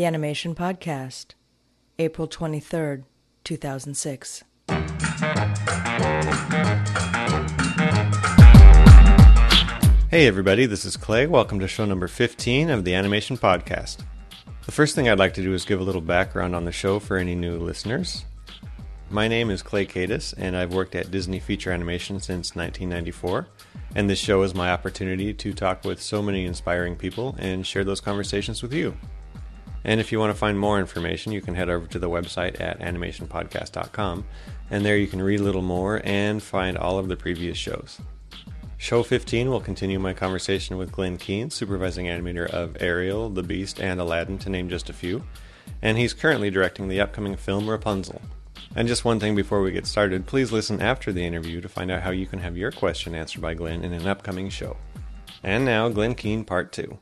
The Animation Podcast, April 23rd, 2006. Hey, everybody, this is Clay. Welcome to show number 15 of the Animation Podcast. The first thing I'd like to do is give a little background on the show for any new listeners. My name is Clay Kaytis, and I've worked at Disney Feature Animation since 1994. And this show is my opportunity to talk with so many inspiring people and share those conversations with you. And if you want to find more information, you can head over to the website at animationpodcast.com, and there you can read a little more and find all of the previous shows. Show 15 will continue my conversation with Glen Keane, supervising animator of Ariel, The Beast, and Aladdin, to name just a few, and he's currently directing the upcoming film Rapunzel. And just one thing before we get started, please listen after the interview to find out how you can have your question answered by Glen in an upcoming show. And now, Glen Keane, Part 2.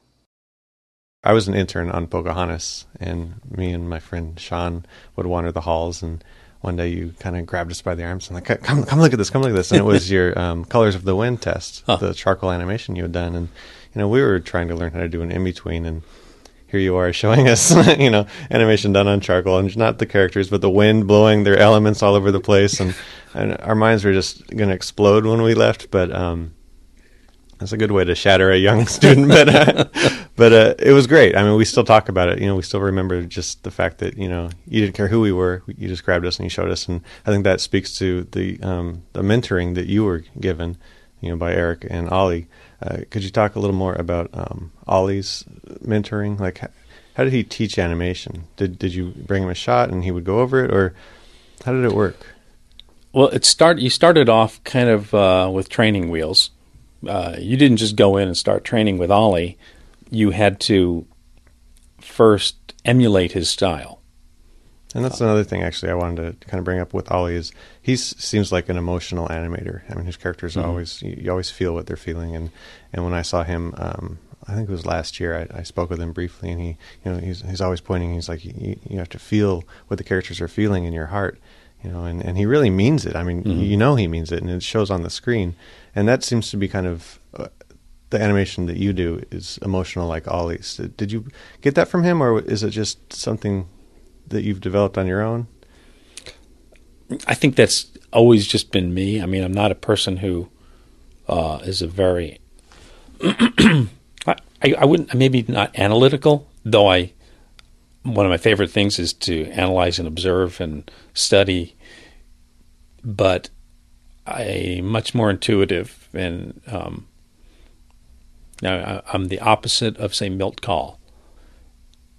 I was an intern on Pocahontas, and me and my friend Sean would wander the halls and one day you kind of grabbed us by the arms and like, come, come look at this, come look at this. And it was your um, Colors of the Wind test, huh. the charcoal animation you had done. And, you know, we were trying to learn how to do an in between. And here you are showing us, you know, animation done on charcoal and not the characters, but the wind blowing their elements all over the place. And, and our minds were just going to explode when we left. But, um, that's a good way to shatter a young student, but uh, but uh, it was great. I mean, we still talk about it. You know, we still remember just the fact that you know you didn't care who we were. You just grabbed us and you showed us, and I think that speaks to the um, the mentoring that you were given, you know, by Eric and Ollie. Uh, could you talk a little more about um, Ollie's mentoring? Like, how did he teach animation? Did did you bring him a shot and he would go over it, or how did it work? Well, it start you started off kind of uh, with training wheels uh, you didn't just go in and start training with Ollie. You had to first emulate his style. And that's another thing, actually, I wanted to kind of bring up with Ollie is he seems like an emotional animator. I mean, his characters mm-hmm. always you, you, always feel what they're feeling, and and when I saw him, um, I think it was last year, I, I, spoke with him briefly, and he, you know, he's he's always pointing. He's like, you, you have to feel what the characters are feeling in your heart, you know, and, and he really means it. I mean, mm-hmm. you know, he means it, and it shows on the screen. And that seems to be kind of uh, the animation that you do is emotional, like Ollie's. Did you get that from him, or is it just something that you've developed on your own? I think that's always just been me. I mean, I'm not a person who uh, is a very I, I wouldn't maybe not analytical, though I one of my favorite things is to analyze and observe and study, but I much more intuitive and um, now I'm the opposite of say Milt Kahl,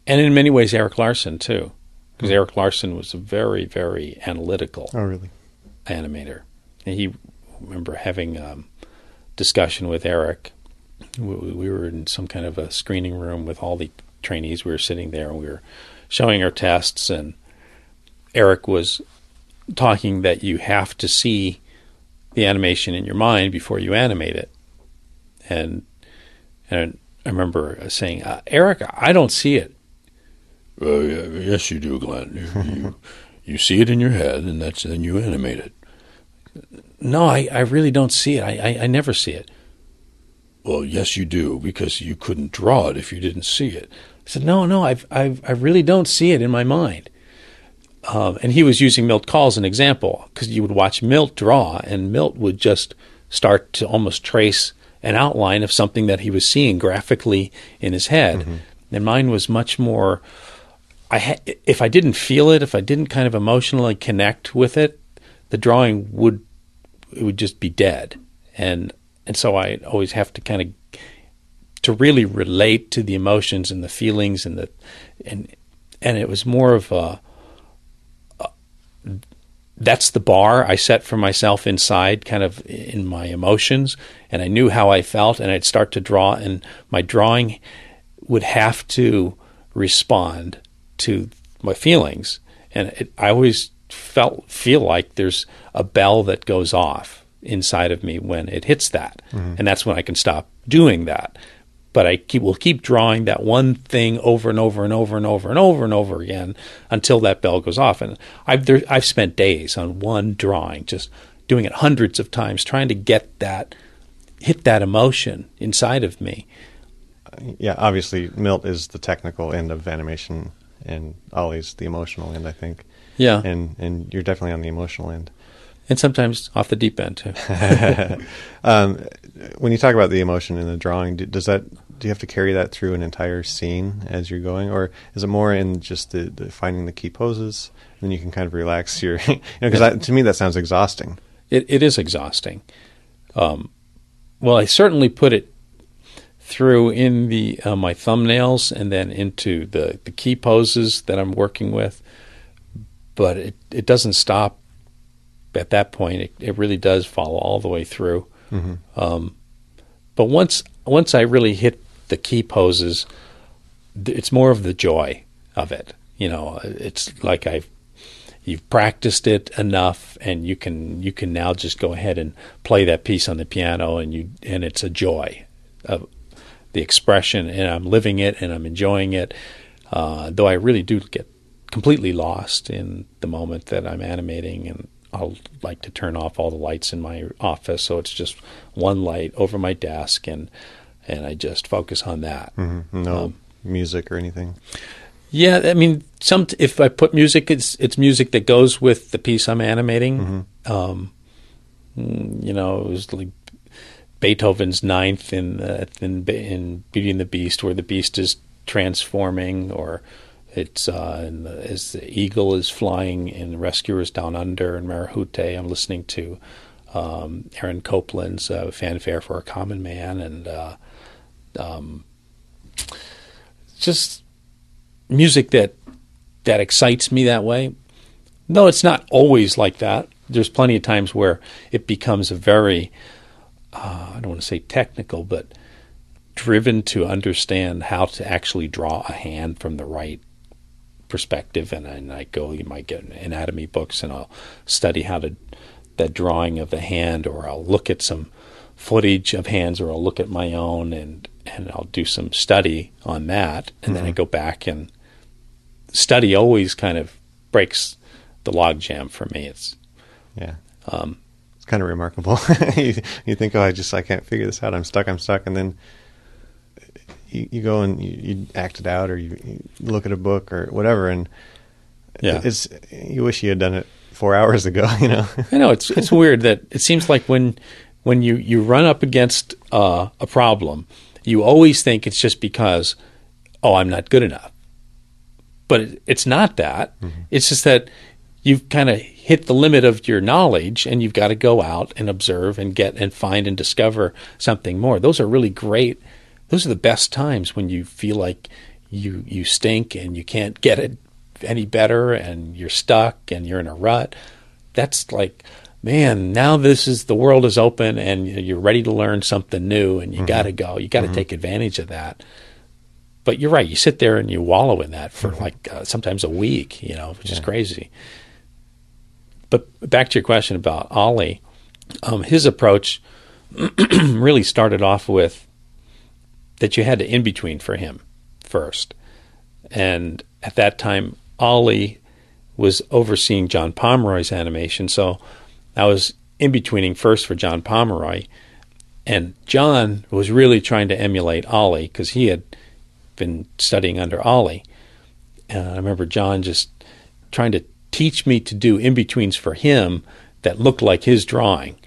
and in many ways Eric Larson, too, because mm-hmm. Eric Larson was a very very analytical. Oh, really? Animator, and he remember having a um, discussion with Eric. We, we were in some kind of a screening room with all the trainees. We were sitting there and we were showing our tests, and Eric was talking that you have to see the animation in your mind before you animate it. And and I remember saying, uh, Eric, I don't see it. Uh, yes, you do, Glen. You, you, you, see it in your head, and that's then you animate it. No, I, I really don't see it. I, I, I never see it. Well, yes, you do, because you couldn't draw it if you didn't see it. I said, no, no, I've, I've, I really don't see it in my mind. Um, and he was using Milt Kahl as an example because you would watch Milt draw, and Milt would just start to almost trace an outline of something that he was seeing graphically in his head. Mm-hmm. And mine was much more. I ha- if I didn't feel it, if I didn't kind of emotionally connect with it, the drawing would it would just be dead. And and so I always have to kind of to really relate to the emotions and the feelings and the and and it was more of a, a that's the bar I set for myself inside, kind of in my emotions, and I knew how I felt, and I'd start to draw, and my drawing would have to respond to my feelings, and it, I always felt feel like there's a bell that goes off inside of me when it hits that, mm-hmm. and that's when I can stop doing that but I keep, will keep drawing that one thing over and over and over and over and over and over again until that bell goes off. And I've there, I've spent days on one drawing, just doing it hundreds of times, trying to get that hit that emotion inside of me. Yeah, obviously, Milt is the technical end of animation. and Ollie's the emotional end, I think. Yeah, And and you're definitely on the emotional end. And sometimes off the deep end too. um, when you talk about the emotion in the drawing, do, does that do you have to carry that through an entire scene as you're going, or is it more in just the, the finding the key poses, and then you can kind of relax your, you know, because to me that sounds exhausting. It it is exhausting. Um, well, I certainly put it through in the uh, my thumbnails and then into the the key poses that I'm working with, but it it doesn't stop at that point. It it really does follow all the way through. Um, but once once I really hit the key poses, it's more of the joy of it. You know, it's like I've you've practiced it enough, and you can you can now just go ahead and play that piece on the piano, and you and it's a joy of the expression, and I'm living it, and I'm enjoying it. Uh, though I really do get completely lost in the moment that I'm animating, and I'll like to turn off all the lights in my office, so it's just one light over my desk, and and I just focus on that. No Um, music or anything. Yeah, I mean, some if I put music, it's it's music that goes with the piece I'm animating. Um, mm, you know, it was like Beethoven's Ninth in uh, in in Beauty and the Beast, where the Beast is transforming, or it's uh, the, as the eagle is flying in Rescuers Down Under and Marahute. I'm listening to um, Aaron Copland's uh, Fanfare for a Common Man, and uh, um, just music that that excites me that way. No, it's not always like that. There's plenty of times where it becomes a very uh, I don't want to say technical, but driven to understand how to actually draw a hand from the right perspective. And, and I go, you might get anatomy books, and I'll study how to that drawing of the hand, or I'll look at some footage of hands, or I'll look at my own, and and I'll do some study on that, and then I go back and study. Always kind of breaks the logjam for me. It's Yeah. um, It's kind of remarkable. you, you think, oh, I just I can't figure this out. I'm stuck. I'm stuck. And then you, you go and you, you act it out, or you, you look at a book or whatever, and Yeah. it's you wish you had done it four hours ago. You know. I know it's it's weird that it seems like when when you you run up against uh, a problem, you always think it's just because oh I'm not good enough, but it, it's not that. It's just that you've kind of hit the limit of your knowledge, and you've got to go out and observe and get and find and discover something more. Those are really great. Those are the best times when you feel like you you stink and you can't get it any better, and you're stuck and you're in a rut. That's like man now this is the world is open and you're ready to learn something new and you got to go. You got to take advantage of that. But you're right. You sit there and you wallow in that for like uh, sometimes a week you know which is crazy. But back to your question about ollie um, his approach really started off with that you had to in between for him first and at that time ollie was overseeing John Pomeroy's animation. So I was in betweening first for John Pomeroy, and John was really trying to emulate Ollie because he had been studying under Ollie. And I remember John just trying to teach me to do in betweens for him that looked like his drawing.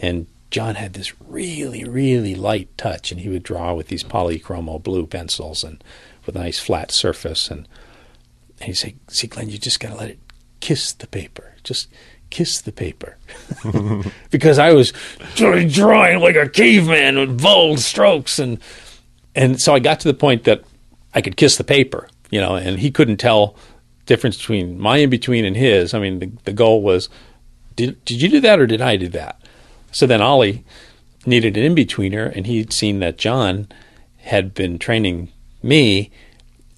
And John had this really, really light touch, and he would draw with these polychromo blue pencils and with a nice flat surface. And and he'd say, "See, Glen, you just got to let it kiss the paper. Just kiss the paper." because I was drawing like a caveman with bold strokes, and and so I got to the point that I could kiss the paper, you know, and he couldn't tell difference between my in between and his. I mean, the, the goal was, did did you do that or did I do that? So then Ollie needed an in betweener, and he'd seen that John had been training me,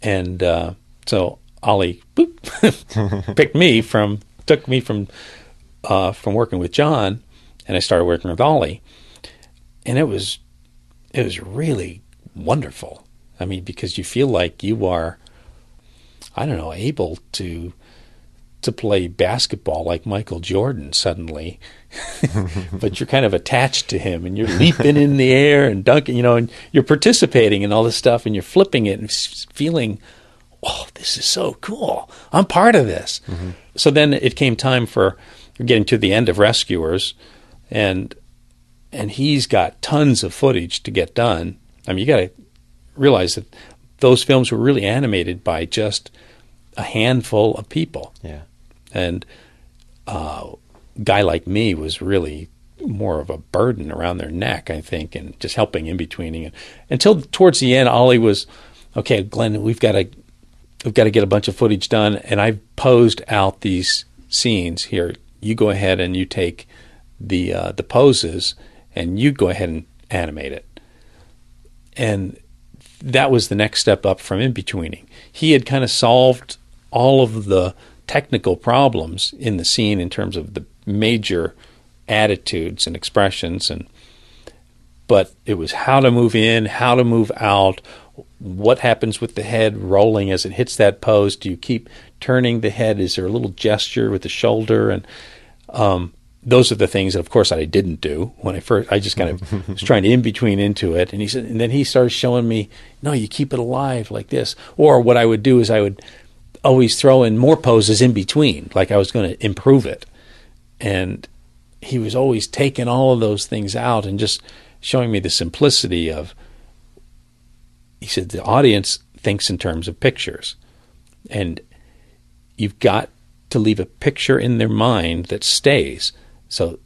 and uh, so Ollie boop, picked me from took me from uh, from working with John, and I started working with Ollie, and it was it was really wonderful. I mean, because you feel like you are, I don't know, able to to play basketball like Michael Jordan suddenly, but you're kind of attached to him and you're leaping in the air and dunking, you know, and you're participating in all this stuff and you're flipping it and feeling oh, this is so cool. I'm part of this. So then it came time for getting to the end of Rescuers, and and he's got tons of footage to get done. I mean, you got to realize that those films were really animated by just a handful of people, Yeah. and uh, guy like me was really more of a burden around their neck, I think, and just helping in betweening until towards the end. Ollie was okay, Glen. We've got to we've got to get a bunch of footage done, and I've posed out these scenes here. You go ahead and you take the uh, the poses, and you go ahead and animate it. And that was the next step up from in betweening. He had kind of solved all of the technical problems in the scene in terms of the major attitudes and expressions and but it was how to move in, how to move out, what happens with the head rolling as it hits that pose. Do you keep turning the head? Is there a little gesture with the shoulder? And um, those are the things that, of course, I didn't do when I first. I just kind of was trying to in between into it. And he said, and then he started showing me, no, you keep it alive like this. Or what I would do is I would always throw in more poses in between, like I was going to improve it. And he was always taking all of those things out and just showing me the simplicity of he said the audience thinks in terms of pictures. And you've got to leave a picture in their mind that stays. So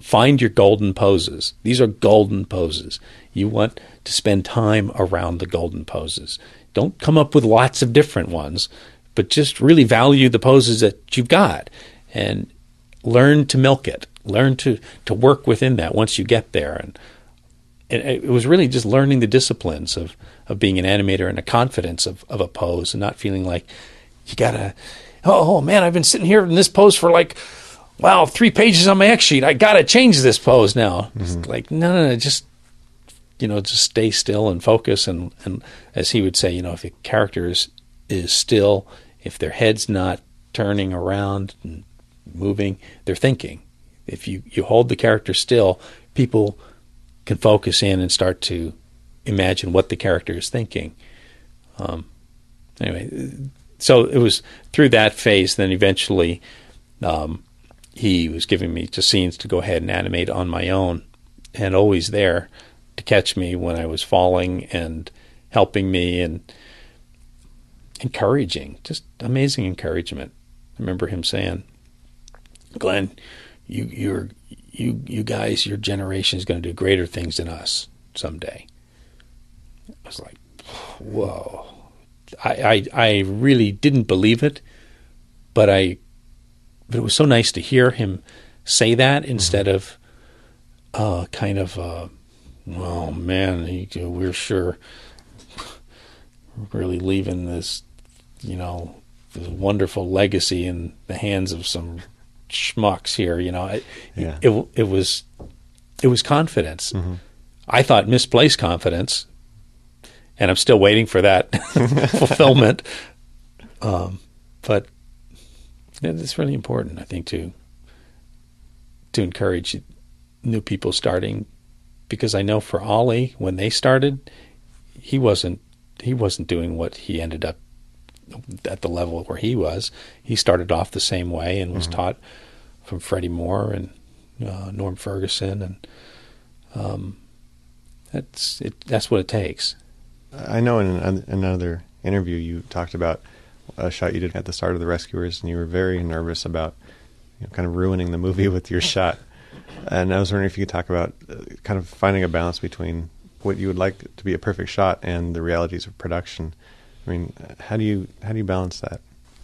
find your golden poses. These are golden poses. You want to spend time around the golden poses. Don't come up with lots of different ones but just really value the poses that you've got. And learn to milk it. Learn to to work within that once you get there. And it, it was really just learning the disciplines of of being an animator and a confidence of of a pose and not feeling like you gotta oh, oh man I've been sitting here in this pose for like wow three pages on my X sheet. I gotta change this pose now. It's mm-hmm. like no no no just you know just stay still and focus. And and as he would say you know if a character is is still if their head's not turning around and moving they're thinking if you you hold the character still people can focus in and start to imagine what the character is thinking. Um, anyway, so it was through that phase. Then eventually, um, he was giving me just scenes to go ahead and animate on my own, and always there to catch me when I was falling and helping me and encouraging, just amazing encouragement. I remember him saying, "Glen, you you're you you guys, your generation is going to do greater things than us someday." I was like, "Whoa!" I, I I really didn't believe it, but I, but it was so nice to hear him say that instead of, uh, kind of, uh, "Oh man, he, we're sure really leaving this, you know, this wonderful legacy in the hands of some." Schmucks here. You know, it, Yeah. it, it was it was confidence. I thought misplaced confidence, and I'm still waiting for that fulfillment. Um, but it's really important, I think, to to encourage new people starting, because I know for Ollie when they started, he wasn't he wasn't doing what he ended up at the level where he was. He started off the same way and was taught from Freddie Moore and uh, Norm Ferguson, and um, that's it. That's what it takes. I know in an, another interview you talked about a shot you did at the start of the Rescuers, and you were very nervous about you know, kind of ruining the movie with your shot. And I was wondering if you could talk about uh, kind of finding a balance between what you would like to be a perfect shot and the realities of production. I mean, how do you how do you balance that?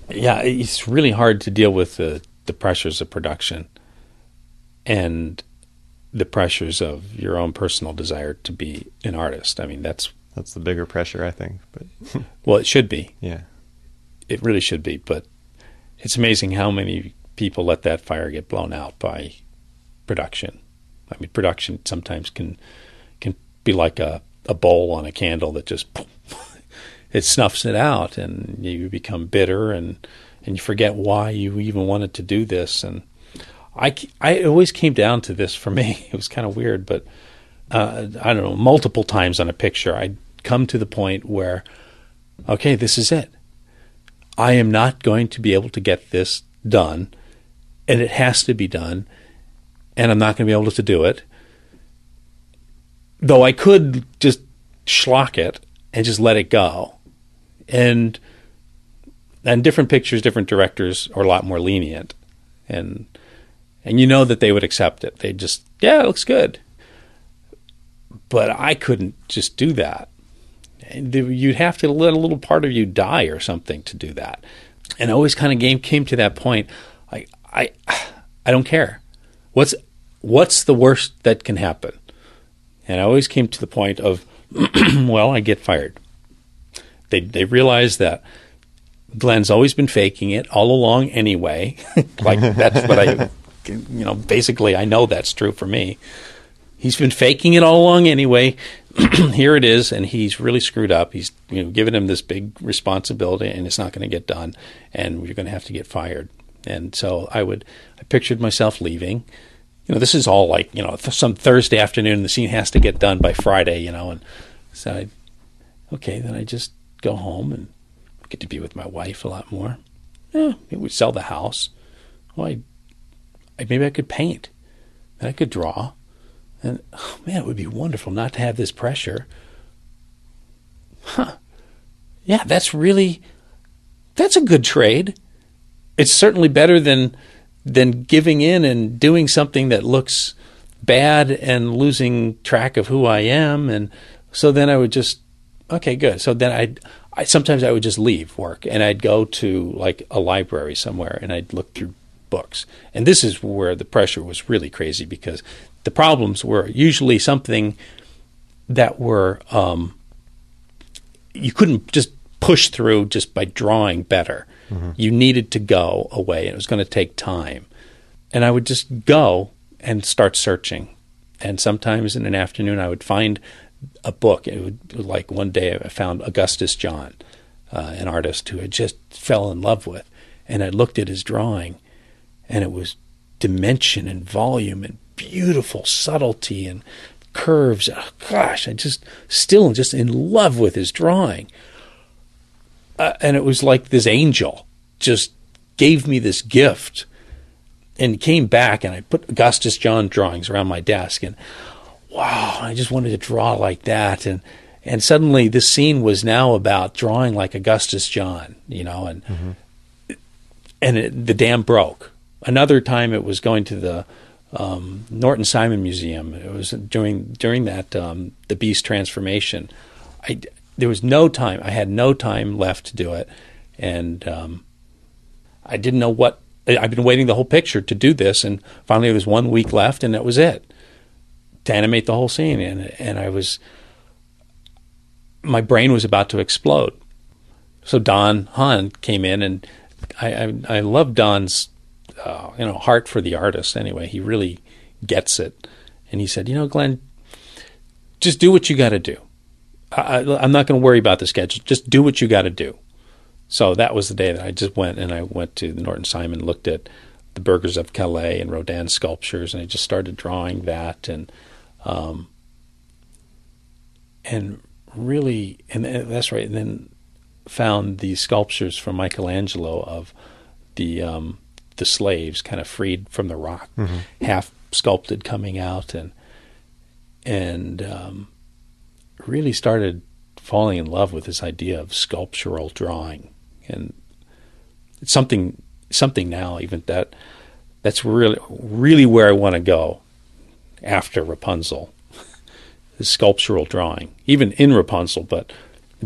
Yeah, it's really hard to deal with the the pressures of production and the pressures of your own personal desire to be an artist. I mean, that's That's the bigger pressure, I think. But well, it should be. yeah, It really should be, but it's amazing how many people let that fire get blown out by production. I mean, production sometimes can can be like a, a bowl on a candle that just it snuffs it out, and you become bitter and and you forget why you even wanted to do this. And I I always came down to this for me. It was kind of weird, but uh, I don't know. Multiple times on a picture, I'd come to the point where, okay, this is it I am not going to be able to get this done, and it has to be done, and I'm not going to be able to do it. Though I could just schlock it and just let it go. And and different pictures, different directors are a lot more lenient. And and you know that they would accept it. They just, yeah, it looks good. But I couldn't just do that. You'd have to let a little part of you die or something to do that. And I always kind of came came to that point. I I I don't care. What's what's the worst that can happen? And I always came to the point of, well, I get fired. They they realize that Glen's always been faking it all along anyway. like that's what I, you know, basically I know that's true for me. He's been faking it all along anyway. Here it is, and he's really screwed up. He's you know given him this big responsibility, and it's not going to get done, and you're going to have to get fired. And so I would, I pictured myself leaving. You know, this is all like you know some Thursday afternoon. The scene has to get done by Friday. You know, and so I, okay, then I just go home and get to be with my wife a lot more. Yeah, maybe we sell the house. Well, I, I, maybe I could paint, and I could draw, and oh, man, it would be wonderful not to have this pressure. Huh? Yeah, that's really, that's a good trade. It's certainly better than than giving in and doing something that looks bad and losing track of who I am. And so then I would just, okay, good. So then I'd I, sometimes I would just leave work and I'd go to like a library somewhere and I'd look through books. And this is where the pressure was really crazy because the problems were usually something that were um, you couldn't just push through just by drawing better. Mm-hmm. You needed to go away and it was going to take time. And I would just go and start searching. And sometimes in an afternoon I would find a book. It would like one day I found Augustus John, uh, an artist who I just fell in love with, and I looked at his drawing, and it was dimension and volume and beautiful subtlety and curves. Oh, gosh, I just still just in love with his drawing, uh, and it was like this angel just gave me this gift and came back and I put Augustus John drawings around my desk and wow, I just wanted to draw like that. And, and suddenly this scene was now about drawing like Augustus John, you know, and, mm-hmm. and it, the dam broke. Another time it was going to the, um, Norton Simon Museum. It was during during that um, the Beast transformation. I there was no time. I had no time left to do it, and um, I didn't know what. I've been waiting the whole picture to do this, and finally there was one week left, and that was it to animate the whole scene, and and I was my brain was about to explode. So Don Hahn came in, and I I, I love Don's uh, you know heart for the artist. Anyway, he really gets it, and he said, you know, Glen, just do what you got to do. I, I'm not going to worry about the schedule. Just do what you got to do. So that was the day that I just went and I went to the Norton Simon, looked at the Burghers of Calais and Rodin's sculptures, and I just started drawing that and um, and really, and that's right. And then found these sculptures from Michelangelo of the um, the slaves kind of freed from the rock, mm-hmm. half sculpted coming out, and and um, really started falling in love with this idea of sculptural drawing, and it's something something now even that that's really really where I want to go after Rapunzel, the sculptural drawing, even in Rapunzel, but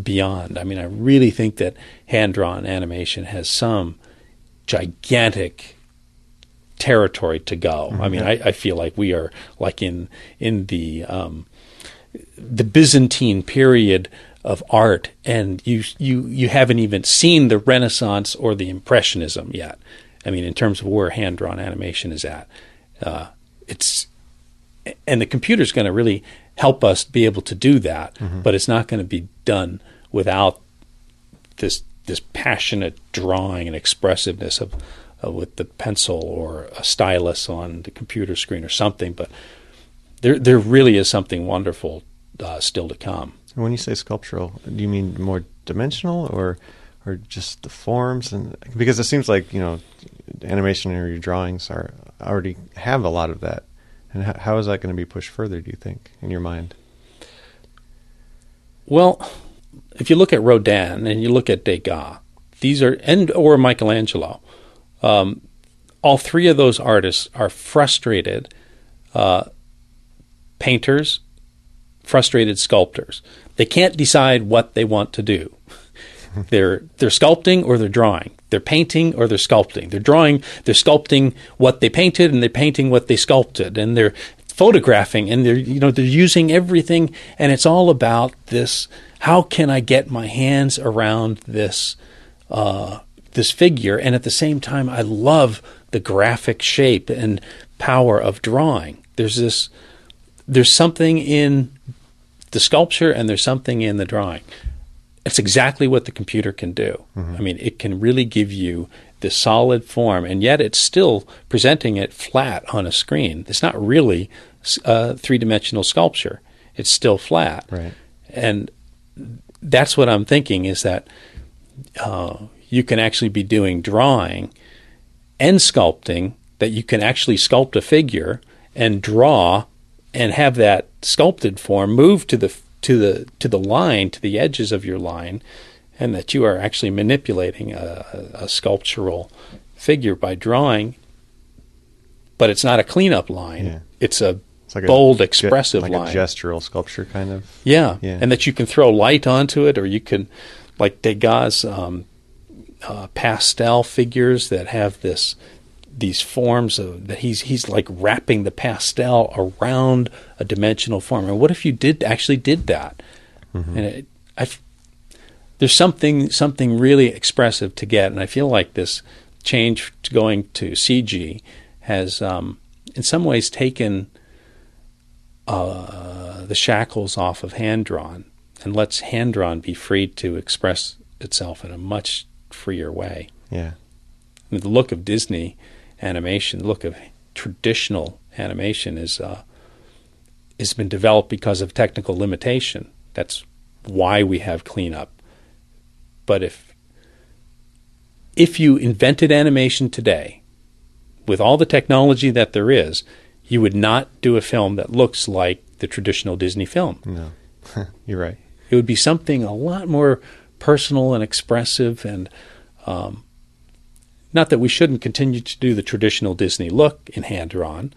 beyond. I mean, I really think that hand drawn animation has some gigantic territory to go. Mm-hmm. I mean, I, I, feel like we are like in in the um, the Byzantine period of art, and you you you haven't even seen the Renaissance or the Impressionism yet. I mean, in terms of where hand drawn animation is at, uh, it's and the computer is going to really help us be able to do that, mm-hmm. but it's not going to be done without this this passionate drawing and expressiveness of uh, with the pencil or a stylus on the computer screen or something. But there there really is something wonderful uh, still to come. When you say sculptural, do you mean more dimensional or or just the forms? And because it seems like you know, animation or your drawings are already have a lot of that. And how, how is that going to be pushed further? Do you think in your mind? Well, if you look at Rodin and you look at Degas, these are and or Michelangelo, um, all three of those artists are frustrated uh, painters, frustrated sculptors. They can't decide what they want to do. They're they're sculpting or they're drawing. They're painting or they're sculpting. They're drawing. They're sculpting what they painted and they're painting what they sculpted. And they're photographing and they're you know they're using everything. And it's all about this. How can I get my hands around this uh, this figure? And at the same time, I love the graphic shape and power of drawing. There's this. There's something in the sculpture and there's something in the drawing. It's exactly what the computer can do. Mm-hmm. I mean, it can really give you this solid form, and yet it's still presenting it flat on a screen. It's not really a three dimensional sculpture, it's still flat. Right. And that's what I'm thinking is that uh, you can actually be doing drawing and sculpting, that you can actually sculpt a figure and draw and have that sculpted form move to the to the to the line to the edges of your line, and that you are actually manipulating a, a sculptural figure by drawing. But it's not a cleanup line; Yeah. it's a It's like bold, a, expressive like line. a gestural sculpture kind of. Yeah. Yeah. and that you can throw light onto it, or you can, like Degas' um, uh, pastel figures that have this these forms of that he's he's like wrapping the pastel around a dimensional form. And what if you did actually did that? And it, I, there's something something really expressive to get, and I feel like this change to going to CG has, um, in some ways, taken uh, the shackles off of hand drawn and lets hand drawn be free to express itself in a much freer way. Yeah. The look of Disney animation, look of traditional animation is uh, has been developed because of technical limitation. That's why we have cleanup. But if if you invented animation today, with all the technology that there is, you would not do a film that looks like the traditional Disney film. No. You're right. It would be something a lot more personal and expressive, and um, not that we shouldn't continue to do the traditional Disney look in hand drawn,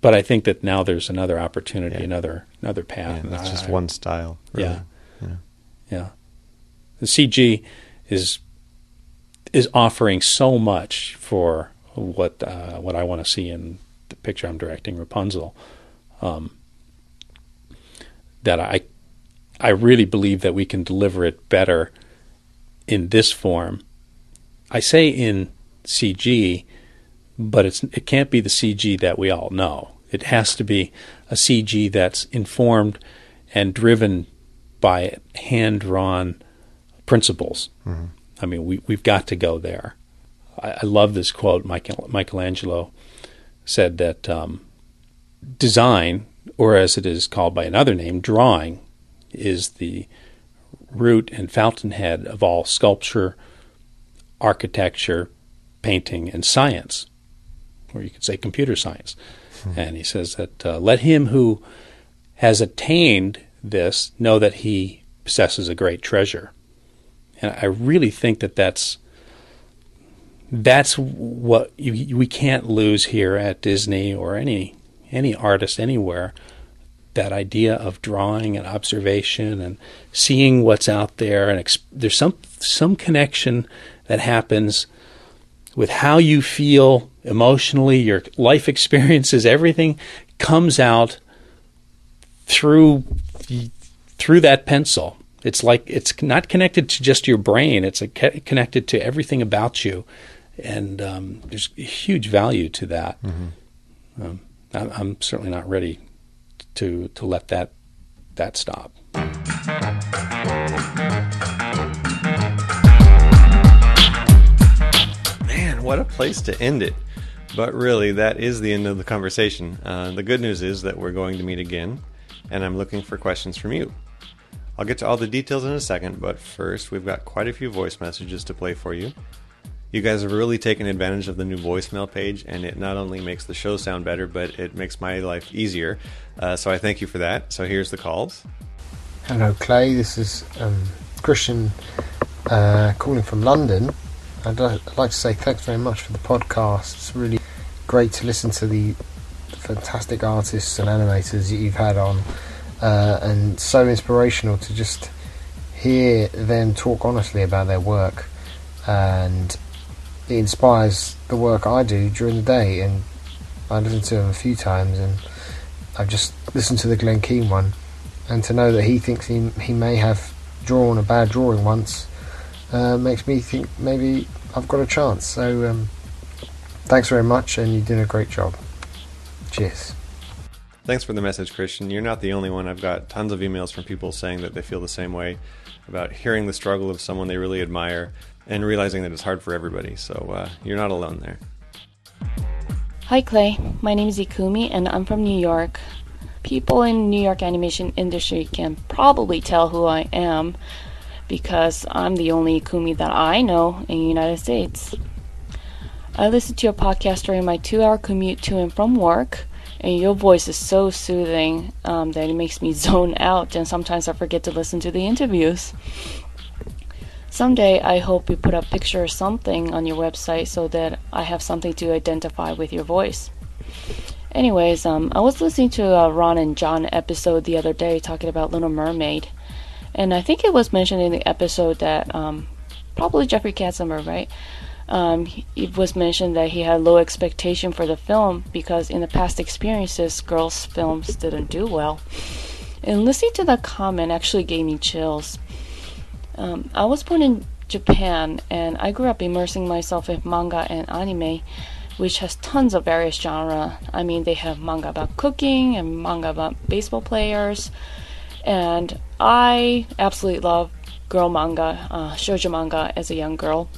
but I think that now there's another opportunity, Yeah. another another path. and that's just I- one style. really. Yeah. Yeah. Yeah, the CG is is offering so much for what uh, what I want to see in the picture I'm directing, Rapunzel. Um, that I I really believe that we can deliver it better in this form. I say in CG, but it's it can't be the CG that we all know. It has to be a CG that's informed and driven by hand drawn principles. I mean, we we've got to go there. I, I love this quote. Michael, Michelangelo said that um, design, or as it is called by another name, drawing, is the root and fountainhead of all sculpture, architecture, painting, and science, or you could say computer science. And he says that uh, let him who has attained this know that he possesses a great treasure. And I really think that that's that's what you, we can't lose here at Disney or any any artist anywhere. That idea of drawing and observation and seeing what's out there, and ex- there's some some connection that happens with how you feel emotionally, your life experiences, everything comes out through through that pencil. It's like it's not connected to just your brain; it's a, connected to everything about you, and um, there's huge value to that. Um, I, I'm certainly not ready to to let that that stop. What a place to end it. But really, that is the end of the conversation. Uh, the good news is that we're going to meet again, and I'm looking for questions from you. I'll get to all the details in a second, but first, we've got quite a few voice messages to play for you. You guys have really taken advantage of the new voicemail page, and it not only makes the show sound better, but it makes my life easier. Uh, so I thank you for that. So here's the calls. Hello, Clay. This is um, Christian uh, calling from London. I'd, like to say thanks very much for the podcast. It's really great to listen to the fantastic artists and animators that you've had on, uh, and so inspirational to just hear them talk honestly about their work. And it inspires the work I do during the day. And I listened to them a few times, and I've just listened to the Glen Keane one, and to know that he thinks he he may have drawn a bad drawing once uh, makes me think maybe I've got a chance. So um, thanks very much, and you did a great job. Cheers. Thanks for the message, Christian. You're not the only one. I've got tons of emails from people saying that they feel the same way about hearing the struggle of someone they really admire and realizing that it's hard for everybody. So uh, you're not alone there. Hi Clay, my name is Ikumi and I'm from New York. People in New York animation industry can probably tell who I am because I'm the only Kumi that I know in the United States. I listen to your podcast during my two hour commute to and from work, and your voice is so soothing um, that it makes me zone out, and sometimes I forget to listen to the interviews. Someday, I hope you put a picture or something on your website so that I have something to identify with your voice. Anyways, um, I was listening to a Ron and John episode the other day talking about Little Mermaid, and I think it was mentioned in the episode that um, probably Jeffrey Katzenberg, right? Um, it was mentioned that he had low expectation for the film because in the past experiences, girls' films didn't do well. And listening to that comment actually gave me chills. Um, I was born in Japan and I grew up immersing myself in manga and anime, which has tons of various genre. I mean, they have manga about cooking and manga about baseball players, and I absolutely love girl manga, uh, shoujo manga as a young girl.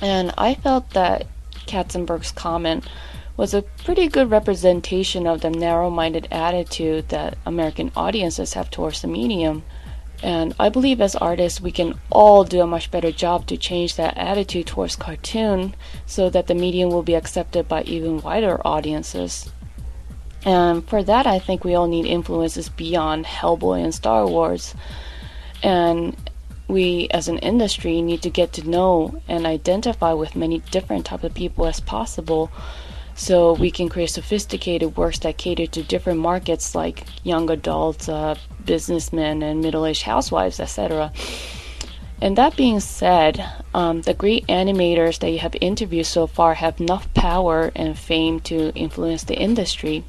And I felt that Katzenberg's comment was a pretty good representation of the narrow minded attitude that American audiences have towards the medium. And I believe as artists, we can all do a much better job to change that attitude towards cartoon so that the medium will be accepted by even wider audiences. And for that, I think we all need influences beyond Hellboy and Star Wars. And we, as an industry, need to get to know and identify with many different types of people as possible so we can create sophisticated works that cater to different markets like young adults, uh, businessmen, and middle aged housewives, etc. And that being said, um, the great animators that you have interviewed so far have enough power and fame to influence the industry.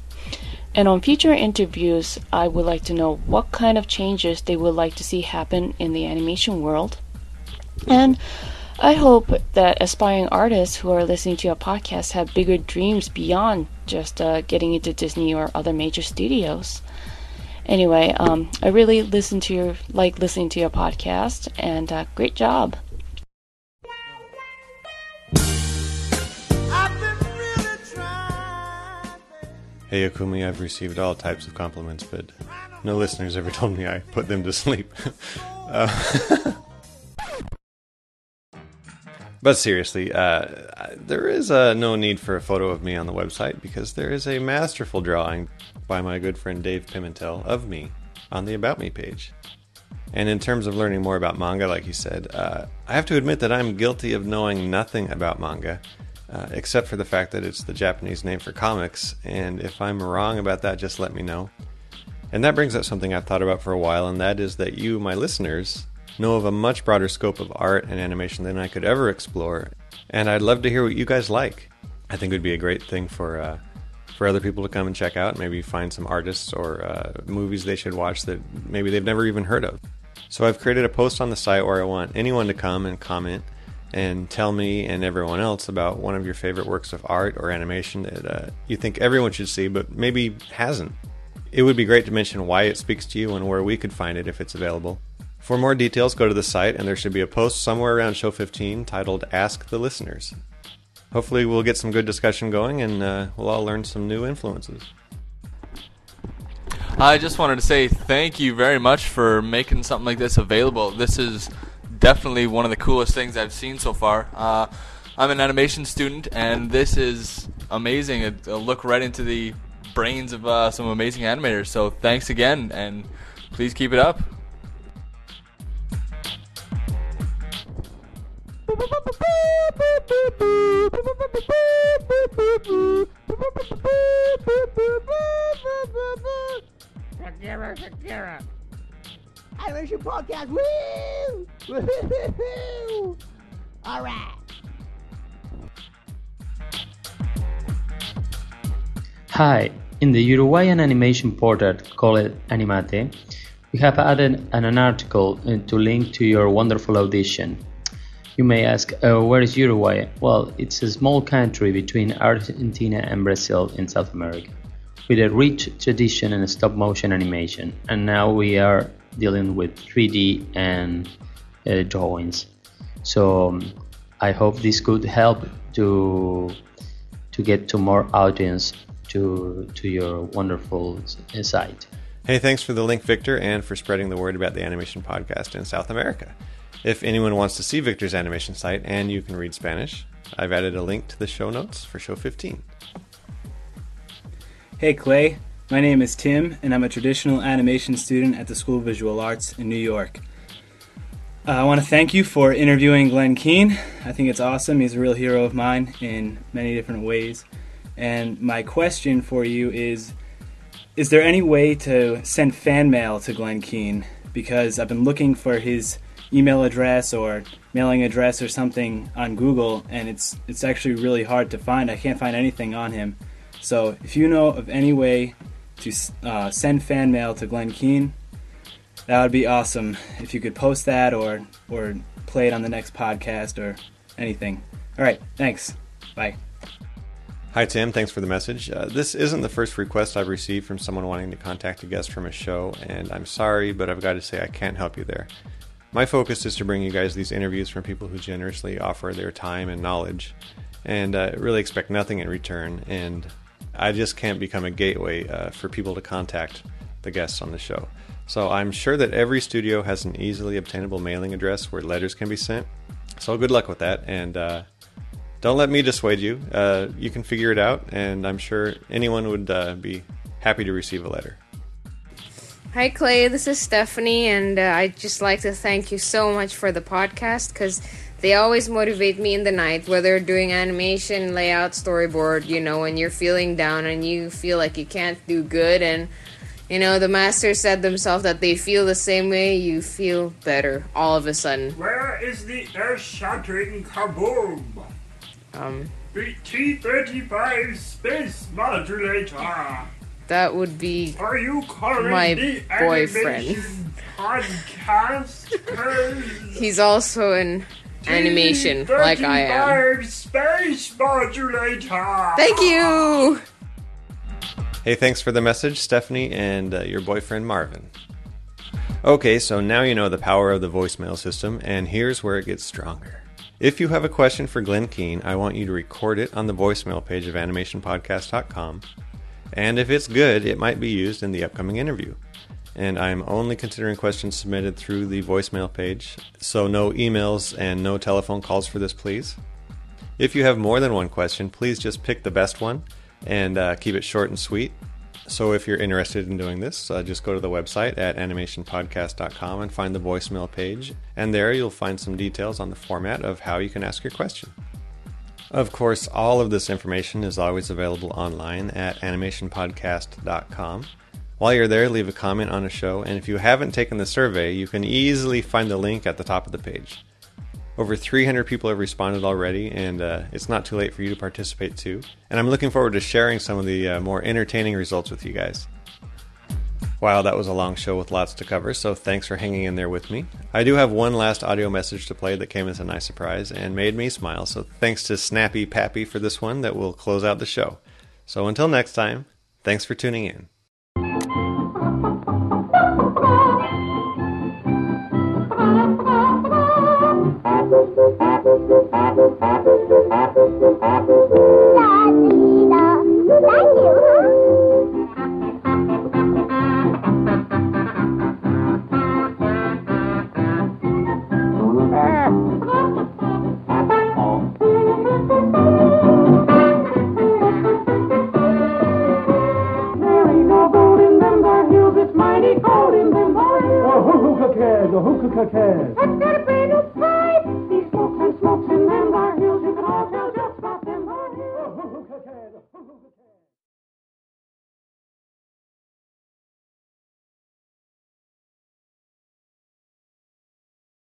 And on future interviews, I would like to know what kind of changes they would like to see happen in the animation world. And I hope that aspiring artists who are listening to your podcast have bigger dreams beyond just uh, getting into Disney or other major studios. Anyway, um, I really listen to your like listening to your podcast, and uh, great job. Hey Akumi, I've received all types of compliments, but no listeners ever told me I put them to sleep. Uh, but seriously, uh, there is uh, no need for a photo of me on the website because there is a masterful drawing by my good friend Dave Pimentel of me on the About Me page. And in terms of learning more about manga, like you said, uh, I have to admit that I'm guilty of knowing nothing about manga, uh, except for the fact that it's the Japanese name for comics. And if I'm wrong about that, just let me know. And that brings up something I've thought about for a while, and that is that you, my listeners, know of a much broader scope of art and animation than I could ever explore. And I'd love to hear what you guys like. I think it would be a great thing for uh, for other people to come and check out, maybe find some artists or uh, movies they should watch that maybe they've never even heard of. So I've created a post on the site where I want anyone to come and comment and tell me and everyone else about one of your favorite works of art or animation that uh, you think everyone should see but maybe hasn't. It would be great to mention why it speaks to you and where we could find it if it's available. For more details, go to the site and there should be a post somewhere around show 15 titled Ask the Listeners. Hopefully, we'll get some good discussion going and uh, we'll all learn some new influences. I just wanted to say thank you very much for making something like this available. This is definitely one of the coolest things I've seen so far. Uh, I'm an animation student, and this is amazing. It, will look right into the brains of uh, some amazing animators. So thanks again, and please keep it up. Shakira, Shakira. Animation podcast. Woo! All right. Hi, in the Uruguayan animation portal called Animate, we have added an, article to link to your wonderful audition. You may ask, uh, where is Uruguay? Well, it's a small country between Argentina and Brazil in South America with a rich tradition in stop motion animation, and now we are dealing with 3D and uh, drawings. So um, I hope this could help to to get to more audience to to your wonderful site. Hey, thanks for the link, Victor, and for spreading the word about the animation podcast in South America. If anyone wants to see Victor's animation site and you can read Spanish, I've added a link to the show notes for show 15. Hey Clay, my name is Tim, and I'm a traditional animation student at the School of Visual Arts in New York. Uh, I want to thank you for interviewing Glen Keane. I think it's awesome. He's a real hero of mine in many different ways. And my question for you is Is there any way to send fan mail to Glen Keane? Because I've been looking for his email address or mailing address or something on Google, and it's, it's actually really hard to find. I can't find anything on him. So if you know of any way to uh, send fan mail to Glen Keane, that would be awesome. If you could post that or or play it on the next podcast or anything. All right, thanks. Bye. Hi, Tim. Thanks for the message. Uh, this isn't the first request I've received from someone wanting to contact a guest from a show, and I'm sorry, but I've got to say I can't help you there. My focus is to bring you guys these interviews from people who generously offer their time and knowledge, and uh, really expect nothing in return. And I just can't become a gateway uh, for people to contact the guests on the show. So I'm sure that every studio has an easily obtainable mailing address where letters can be sent. So good luck with that, and uh, don't let me dissuade you. Uh, you can figure it out, and I'm sure anyone would uh, be happy to receive a letter. Hi, Clay. This is Stephanie, and uh, I'd just like to thank you so much for the podcast because they always motivate me in the night, whether doing animation, layout, storyboard, you know, when you're feeling down and you feel like you can't do good. And, you know, the masters said themselves that they feel the same way, you feel better all of a sudden. Where is the earth shattering kaboom? Um, the T 35 space modulator. That would be Are you calling my boyfriend. podcast? He's also in animation, like I am. Space modulator. Thank you! Hey, thanks for the message, Stephanie, and uh, your boyfriend Marvin. Okay, so now you know the power of the voicemail system, and here's where it gets stronger. If you have a question for Glen Keane, I want you to record it on the voicemail page of animationpodcast.com, and if it's good, it might be used in the upcoming interview. And I'm only considering questions submitted through the voicemail page, so no emails and no telephone calls for this, please. If you have more than one question, please just pick the best one and uh, keep it short and sweet. So if you're interested in doing this, uh, just go to the website at animationpodcast.com and find the voicemail page, and there you'll find some details on the format of how you can ask your question. Of course, all of this information is always available online at animationpodcast.com. While you're there, leave a comment on a show, and if you haven't taken the survey, you can easily find the link at the top of the page. Over 300 people have responded already, and uh, it's not too late for you to participate too. And I'm looking forward to sharing some of the uh, more entertaining results with you guys. Wow, that was a long show with lots to cover, so thanks for hanging in there with me. I do have one last audio message to play that came as a nice surprise and made me smile, so thanks to Snappy Pappy for this one that will close out the show. So until next time, thanks for tuning in.